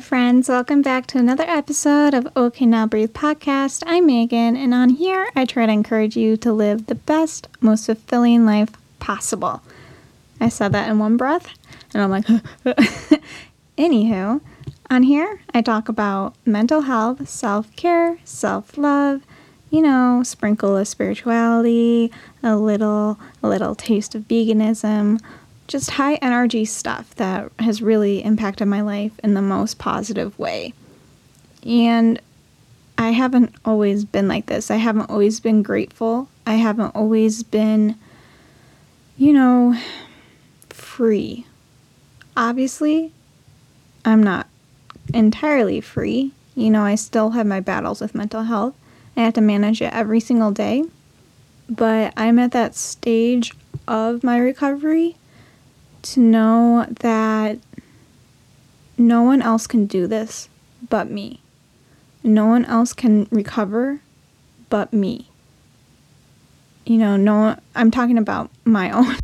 Friends. Welcome back to another episode of OK Now Breathe podcast. I'm Megan, and on here, I try to encourage you to live the best, most fulfilling life possible. I said that in one breath, and I'm like, anywho, on here, I talk about mental health, self care, self love, you know, sprinkle of spirituality, a little, a little taste of veganism, just high energy stuff that has really impacted my life in the most positive way. And I haven't always been like this. I haven't always been grateful. I haven't always been, you know, free. Obviously, I'm not entirely free. You know, I still have my battles with mental health. I have to manage it every single day. But I'm at that stage of my recovery to know that no one else can do this but me. No one else can recover but me. You know, no I'm talking about my own.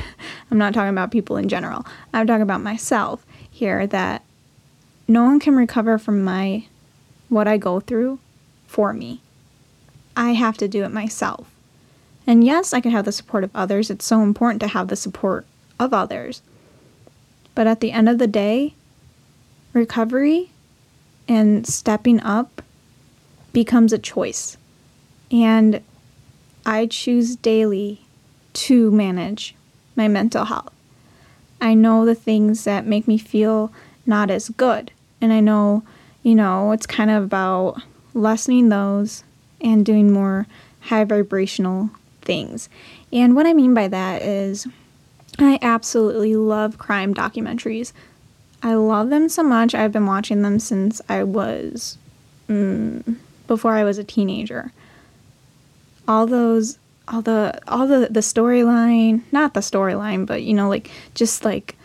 I'm not talking about people in general. I'm talking about myself here that no one can recover from my what I go through for me. I have to do it myself. And yes, I can have the support of others. It's so important to have the support of others. But at the end of the day, recovery and stepping up becomes a choice. And I choose daily to manage my mental health. I know the things that make me feel not as good. And I know, you know, it's kind of about lessening those and doing more high vibrational things. And what I mean by that is I absolutely love crime documentaries. I love them so much. I've been watching them since I was mm, before I was a teenager. All those all the all the the storyline, not the storyline, but you know like just like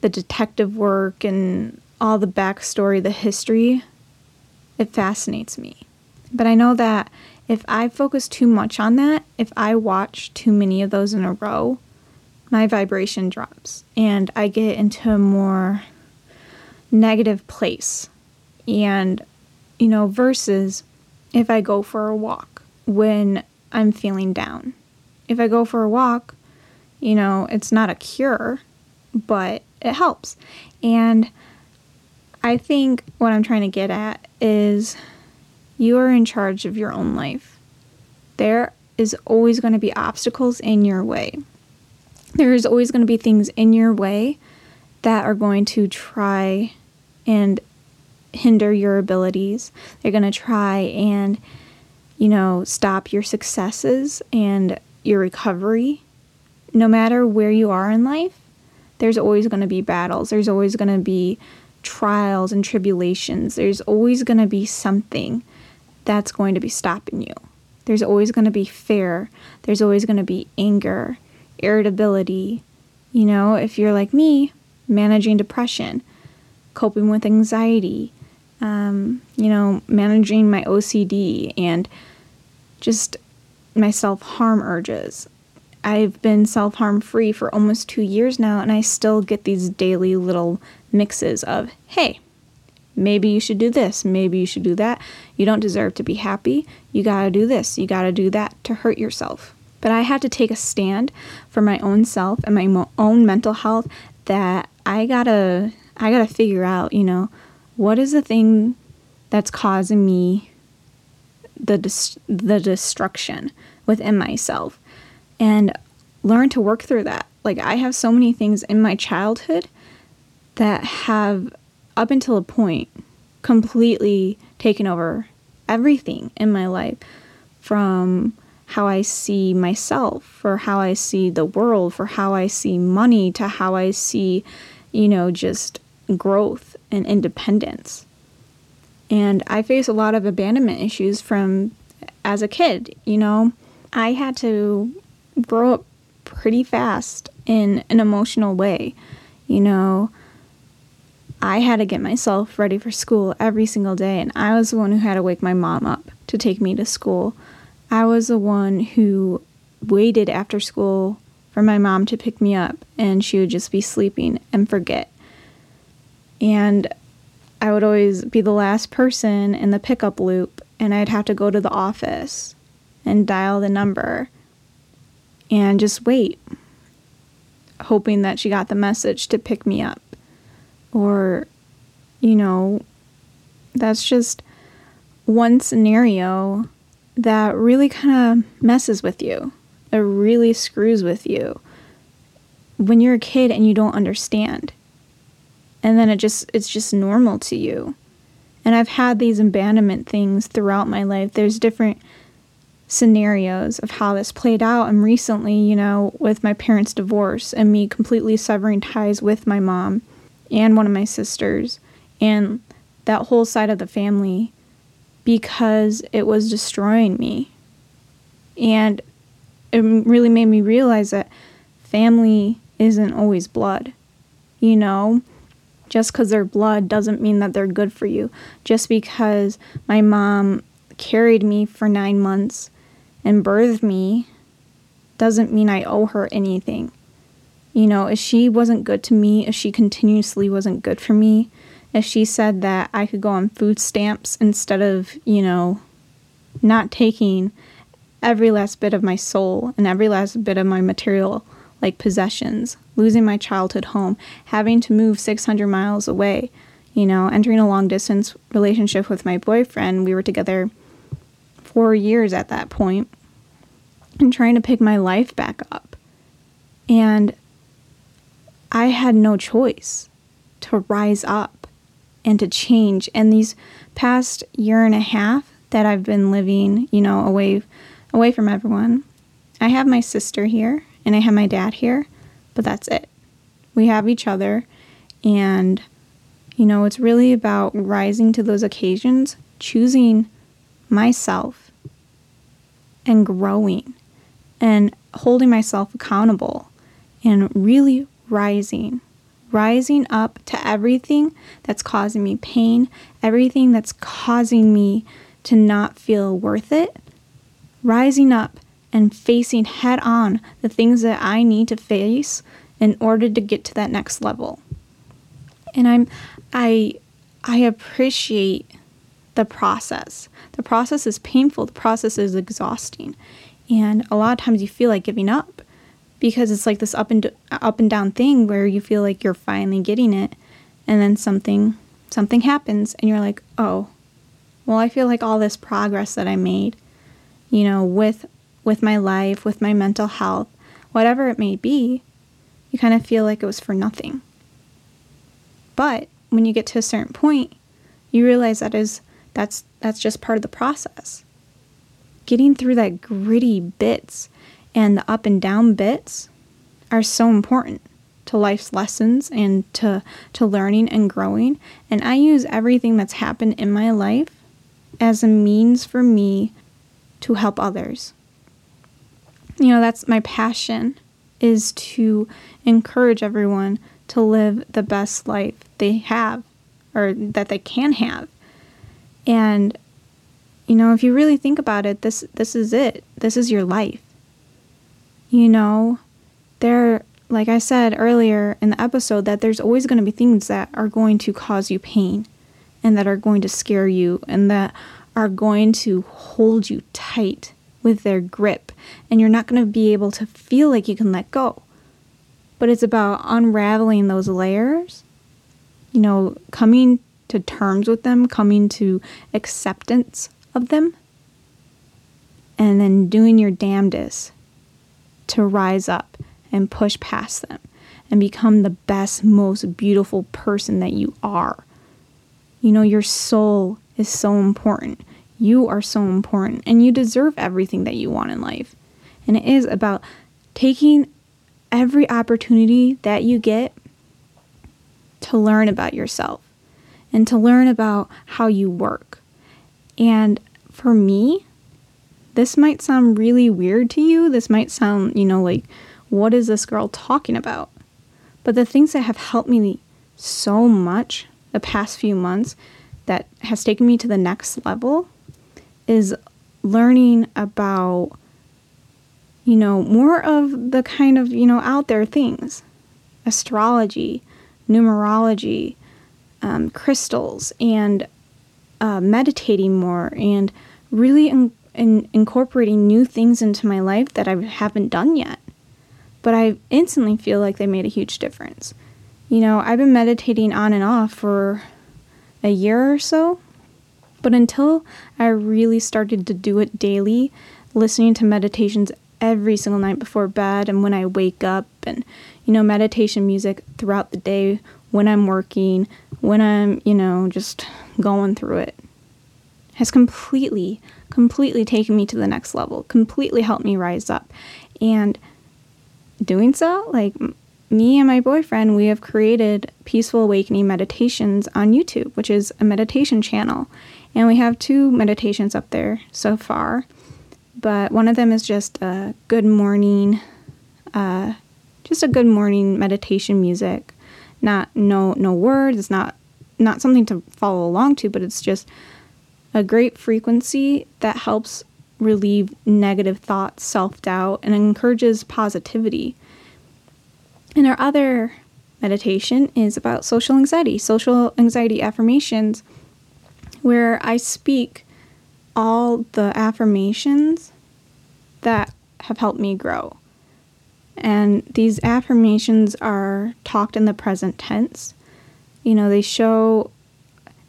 the detective work and all the backstory, the history, it fascinates me. But I know that if I focus too much on that, if I watch too many of those in a row, my vibration drops and I get into a more negative place. And, you know, versus if I go for a walk when I'm feeling down. If I go for a walk, you know, it's not a cure, but it helps. And I think what I'm trying to get at is you are in charge of your own life. There is always going to be obstacles in your way there is always going to be things in your way that are going to try and hinder your abilities. They're going to try and, you know, stop your successes and your recovery. No matter where you are in life, there's always going to be battles. There's always going to be trials and tribulations. There's always going to be something that's going to be stopping you. There's always going to be fear. There's always going to be anger irritability. You know, if you're like me, managing depression, coping with anxiety, um, you know, managing my OCD and just my self harm urges. I've been self harm free for almost two years now, and I still get these daily little mixes of, hey, maybe you should do this, maybe you should do that. You don't deserve to be happy. You gotta do this, you gotta do that to hurt yourself. But I had to take a stand for my own self and my mo- own mental health that I gotta I gotta figure out, you know, what is the thing that's causing me the dis- the destruction within myself and learn to work through that. Like I have so many things in my childhood that have up until a point completely taken over everything in my life from how I see myself, for how I see the world, for how I see money, to how I see, you know, just growth and independence. And I face a lot of abandonment issues from as a kid, you know. I had to grow up pretty fast in an emotional way. You know, I had to get myself ready for school every single day, and I was the one who had to wake my mom up to take me to school. I was the one who waited after school for my mom to pick me up, and she would just be sleeping and forget. And I would always be the last person in the pickup loop, and I'd have to go to the office and dial the number and just wait, hoping that she got the message to pick me up. Or, you know, that's just one scenario that really kind of messes with you. It really screws with you when you're a kid and you don't understand. And then it just it's just normal to you. And I've had these abandonment things throughout my life. There's different scenarios of how this played out. And recently, you know, with my parents' divorce and me completely severing ties with my mom and one of my sisters and that whole side of the family because it was destroying me. And it really made me realize that family isn't always blood. You know, just because they're blood doesn't mean that they're good for you. Just because my mom carried me for nine months and birthed me doesn't mean I owe her anything. You know, if she wasn't good to me, if she continuously wasn't good for me, if she said that I could go on food stamps instead of, you know, not taking every last bit of my soul and every last bit of my material like possessions, losing my childhood home, having to move 600 miles away, you know, entering a long distance relationship with my boyfriend. We were together four years at that point and trying to pick my life back up. And I had no choice to rise up and to change. And these past year and a half that I've been living, you know, away away from everyone. I have my sister here and I have my dad here, but that's it. We have each other, and you know, it's really about rising to those occasions, choosing myself, and growing, and holding myself accountable, and really rising. Rising up to everything that's causing me pain, everything that's causing me to not feel worth it. Rising up and facing head on the things that I need to face in order to get to that next level. And I'm I I appreciate the process. The process is painful, the process is exhausting. And a lot of times you feel like giving up because it's like this up and up and down thing where you feel like you're finally getting it and then something something happens and you're like, "Oh, well, I feel like all this progress that I made, you know, with with my life, with my mental health, whatever it may be, you kind of feel like it was for nothing. But when you get to a certain point, you realize that is that's that's just part of the process. Getting through that gritty bits and the up and down bits are so important to life's lessons and to to learning and growing and I use everything that's happened in my life as a means for me to help others you know, that's my passion is to encourage everyone to live the best life they have or that they can have. And you know, if you really think about it, this this is it. This is your life. You know, there like I said earlier in the episode that there's always going to be things that are going to cause you pain and that are going to scare you and that are going to hold you tight with their grip, and you're not going to be able to feel like you can let go. But it's about unraveling those layers, you know, coming to terms with them, coming to acceptance of them, and then doing your damnedest to rise up and push past them and become the best, most beautiful person that you are. You know, your soul is so important. You are so important and you deserve everything that you want in life. And it is about taking every opportunity that you get to learn about yourself and to learn about how you work. And for me, this might sound really weird to you. This might sound, you know, like, what is this girl talking about? But the things that have helped me so much the past few months that has taken me to the next level is learning about you know more of the kind of you know out there things astrology numerology um, crystals and uh, meditating more and really in, in incorporating new things into my life that I haven't done yet. But I instantly feel like they made a huge difference. You know, I've been meditating on and off for a year or so, but until I really started to do it daily, listening to meditations every single night before bed and when I wake up, and, you know, meditation music throughout the day when I'm working, when I'm, you know, just going through it, has completely, completely taken me to the next level, completely helped me rise up. And doing so, like, me and my boyfriend, we have created Peaceful Awakening Meditations on YouTube, which is a meditation channel. And we have two meditations up there so far. But one of them is just a good morning, uh, just a good morning meditation music. Not no no words. It's not not something to follow along to, but it's just a great frequency that helps relieve negative thoughts, self doubt, and encourages positivity. And our other meditation is about social anxiety, social anxiety affirmations, where I speak all the affirmations that have helped me grow. And these affirmations are talked in the present tense. You know, they show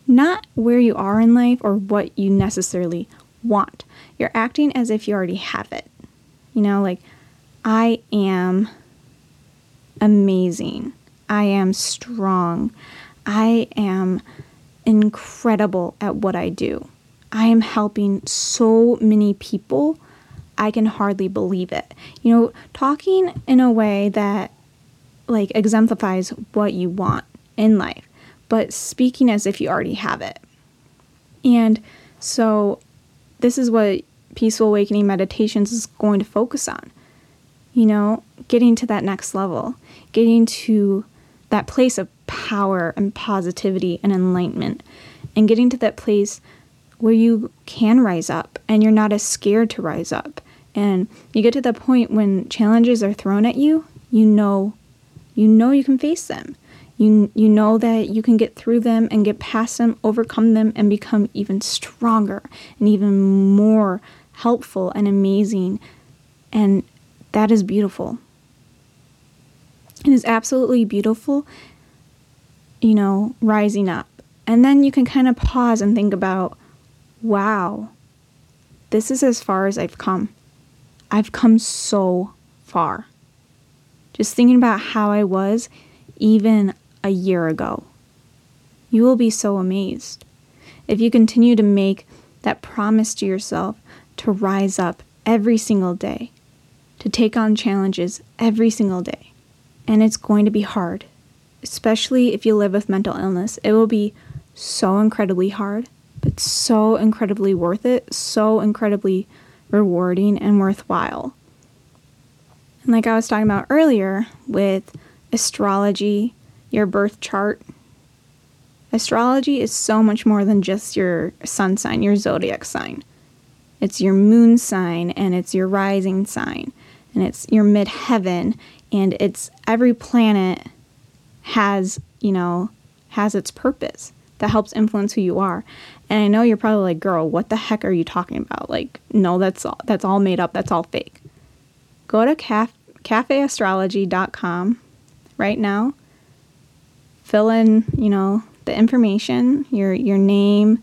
not where you are in life or what you necessarily want. You're acting as if you already have it. You know, like, I am amazing. I am strong. I am incredible at what I do. I am helping so many people. I can hardly believe it. You know, talking in a way that like exemplifies what you want in life, but speaking as if you already have it. And so this is what peaceful awakening meditations is going to focus on. You know, getting to that next level, getting to that place of power and positivity and enlightenment, and getting to that place where you can rise up and you're not as scared to rise up. And you get to the point when challenges are thrown at you, you know you know you can face them. You you know that you can get through them and get past them, overcome them and become even stronger and even more helpful and amazing. And that is beautiful. It is absolutely beautiful, you know, rising up. And then you can kind of pause and think about, wow, this is as far as I've come. I've come so far. Just thinking about how I was even a year ago. You will be so amazed if you continue to make that promise to yourself to rise up every single day, to take on challenges every single day and it's going to be hard, especially if you live with mental illness. It will be so incredibly hard, but so incredibly worth it, so incredibly rewarding and worthwhile. And like I was talking about earlier with astrology, your birth chart, astrology is so much more than just your sun sign, your zodiac sign. It's your moon sign and it's your rising sign and it's your midheaven and it's every planet has you know has its purpose that helps influence who you are. And i know you're probably like girl what the heck are you talking about? Like no that's all that's all made up that's all fake. Go to caf- cafeastrology.com right now fill in you know the information your your name.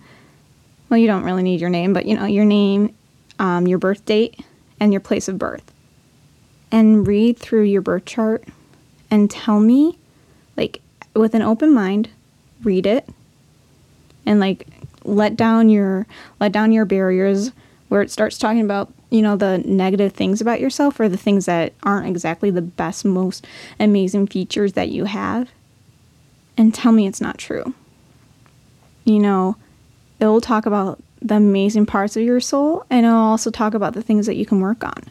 Well you don't really need your name but you know your name um, your birth date and your place of birth. And read through your birth chart and tell me, like, with an open mind, read it. And like let down your let down your barriers where it starts talking about you know the negative things about yourself or the things that aren't exactly the best most amazing features that you have and tell me it's not true you know it will talk about the amazing parts of your soul and it'll also talk about the things that you can work on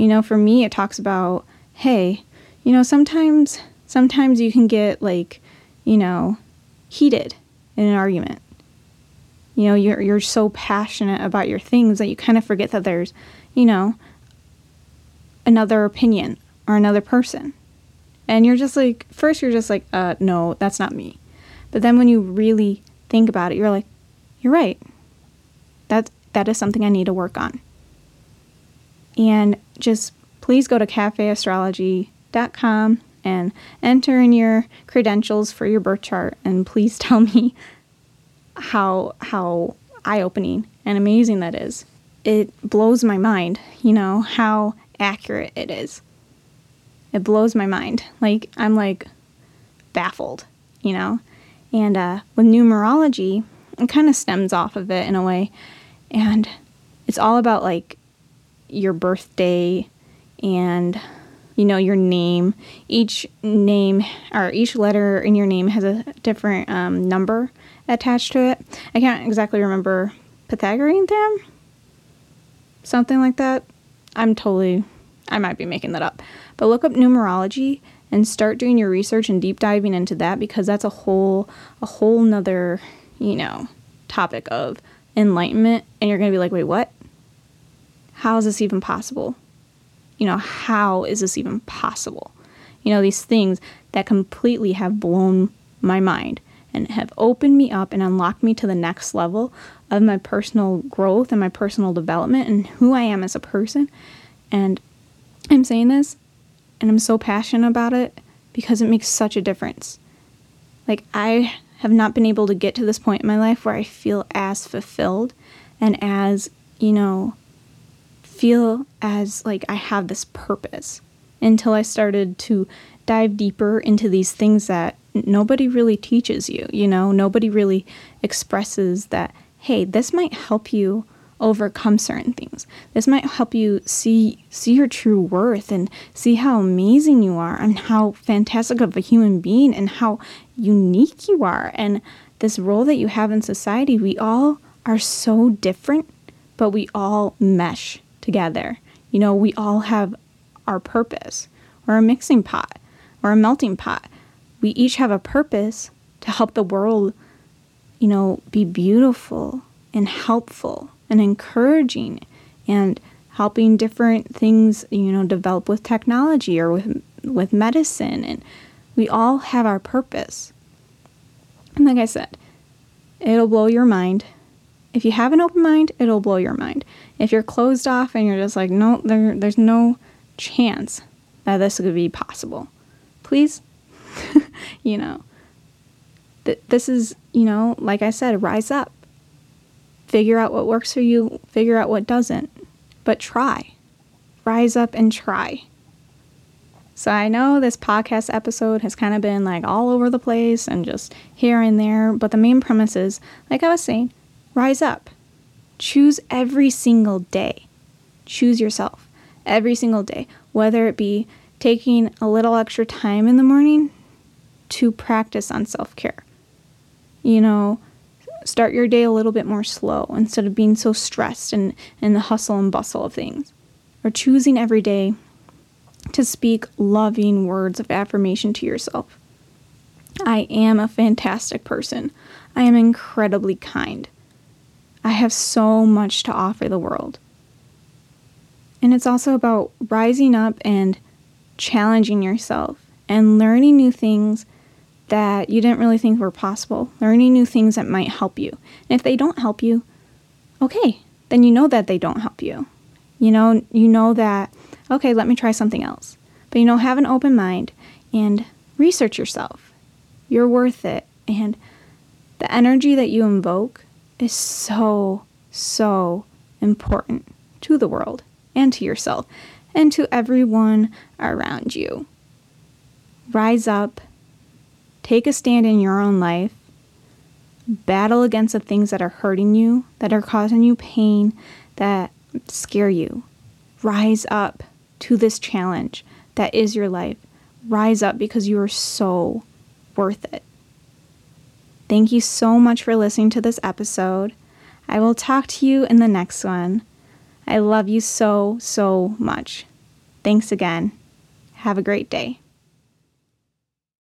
you know, for me, it talks about, hey, you know, sometimes sometimes you can get like, you know, heated in an argument. You know, you're you're so passionate about your things that you kind of forget that there's, you know, another opinion or another person. And you're just like first you're just like, uh no, that's not me. But then when you really think about it, you're like, you're right. That that is something I need to work on. And just please go to cafeastrology.com and enter in your credentials for your birth chart and please tell me how how eye-opening and amazing that is. It blows my mind, you know, how accurate it is. It blows my mind. Like I'm like baffled, you know. And uh, with numerology, it kind of stems off of it in a way. And it's all about like your birthday and you know your name each name or each letter in your name has a different um, number attached to it i can't exactly remember pythagorean theorem something like that i'm totally i might be making that up. But look up numerology and start doing your research and deep diving into that because that's a whole a whole nother you know topic of enlightenment. And you're to be like wait what? How is this even possible? You know how is this even possible? You know these things that completely have blown my mind and have opened me up and unlocked me to the next level of my personal growth and my personal development and who I am as a person. And I'm saying this and I'm so passionate about it because it makes such a difference. Like, I have not been able to get to this point in my life where I feel as fulfilled and as, you know, feel as like I have this purpose until I started to dive deeper into these things that nobody really teaches you, you know, nobody really expresses that, hey, this might help you overcome certain things. This might help you see see your true worth and see how amazing you are and how fantastic of a human being and how unique you are and this role that you have in society. We all are so different, but we all mesh together. You know, we all have our purpose. We're a mixing pot or a melting pot. We each have a purpose to help the world, you know, be beautiful and helpful and encouraging and helping different things, you know, develop with technology or with with medicine and we all have our purpose. And like I said, it'll blow your mind. If you have an open mind, it'll blow your mind. If you're closed off and you're just like, no, there, there's no chance that this could be possible, please, you know, th- this is, you know, like I said, rise up figure out what works for you, figure out what doesn't, but try. Rise up and try. So I know this podcast episode has kind of been like all over the place and just here and there, but the main premise is, like I was saying, rise up. Choose every single day. Choose yourself every single day, whether it be taking a little extra time in the morning to practice on self care. You know, Start your day a little bit more slow instead of being so stressed and in the hustle and bustle of things. Or choosing every day to speak loving words of affirmation to yourself. I am a fantastic person. I am incredibly kind. I have so much to offer the world. And it's also about rising up and challenging yourself and learning new things that you didn't really think were possible, learning new things that might help you. And if they don't help you, okay, then you know that they don't help you. You know, you know that, okay, let me try something else. But you know, have an open mind and research yourself. You're worth it. And the energy that you invoke is so, so important to the world and to yourself and to everyone around you. Rise up Take a stand in your own life. Battle against the things that are hurting you, that are causing you pain, that scare you. Rise up to this challenge that is your life. Rise up because you are so worth it. Thank you so much for listening to this episode. I will talk to you in the next one. I love you so, so much. Thanks again. Have a great day.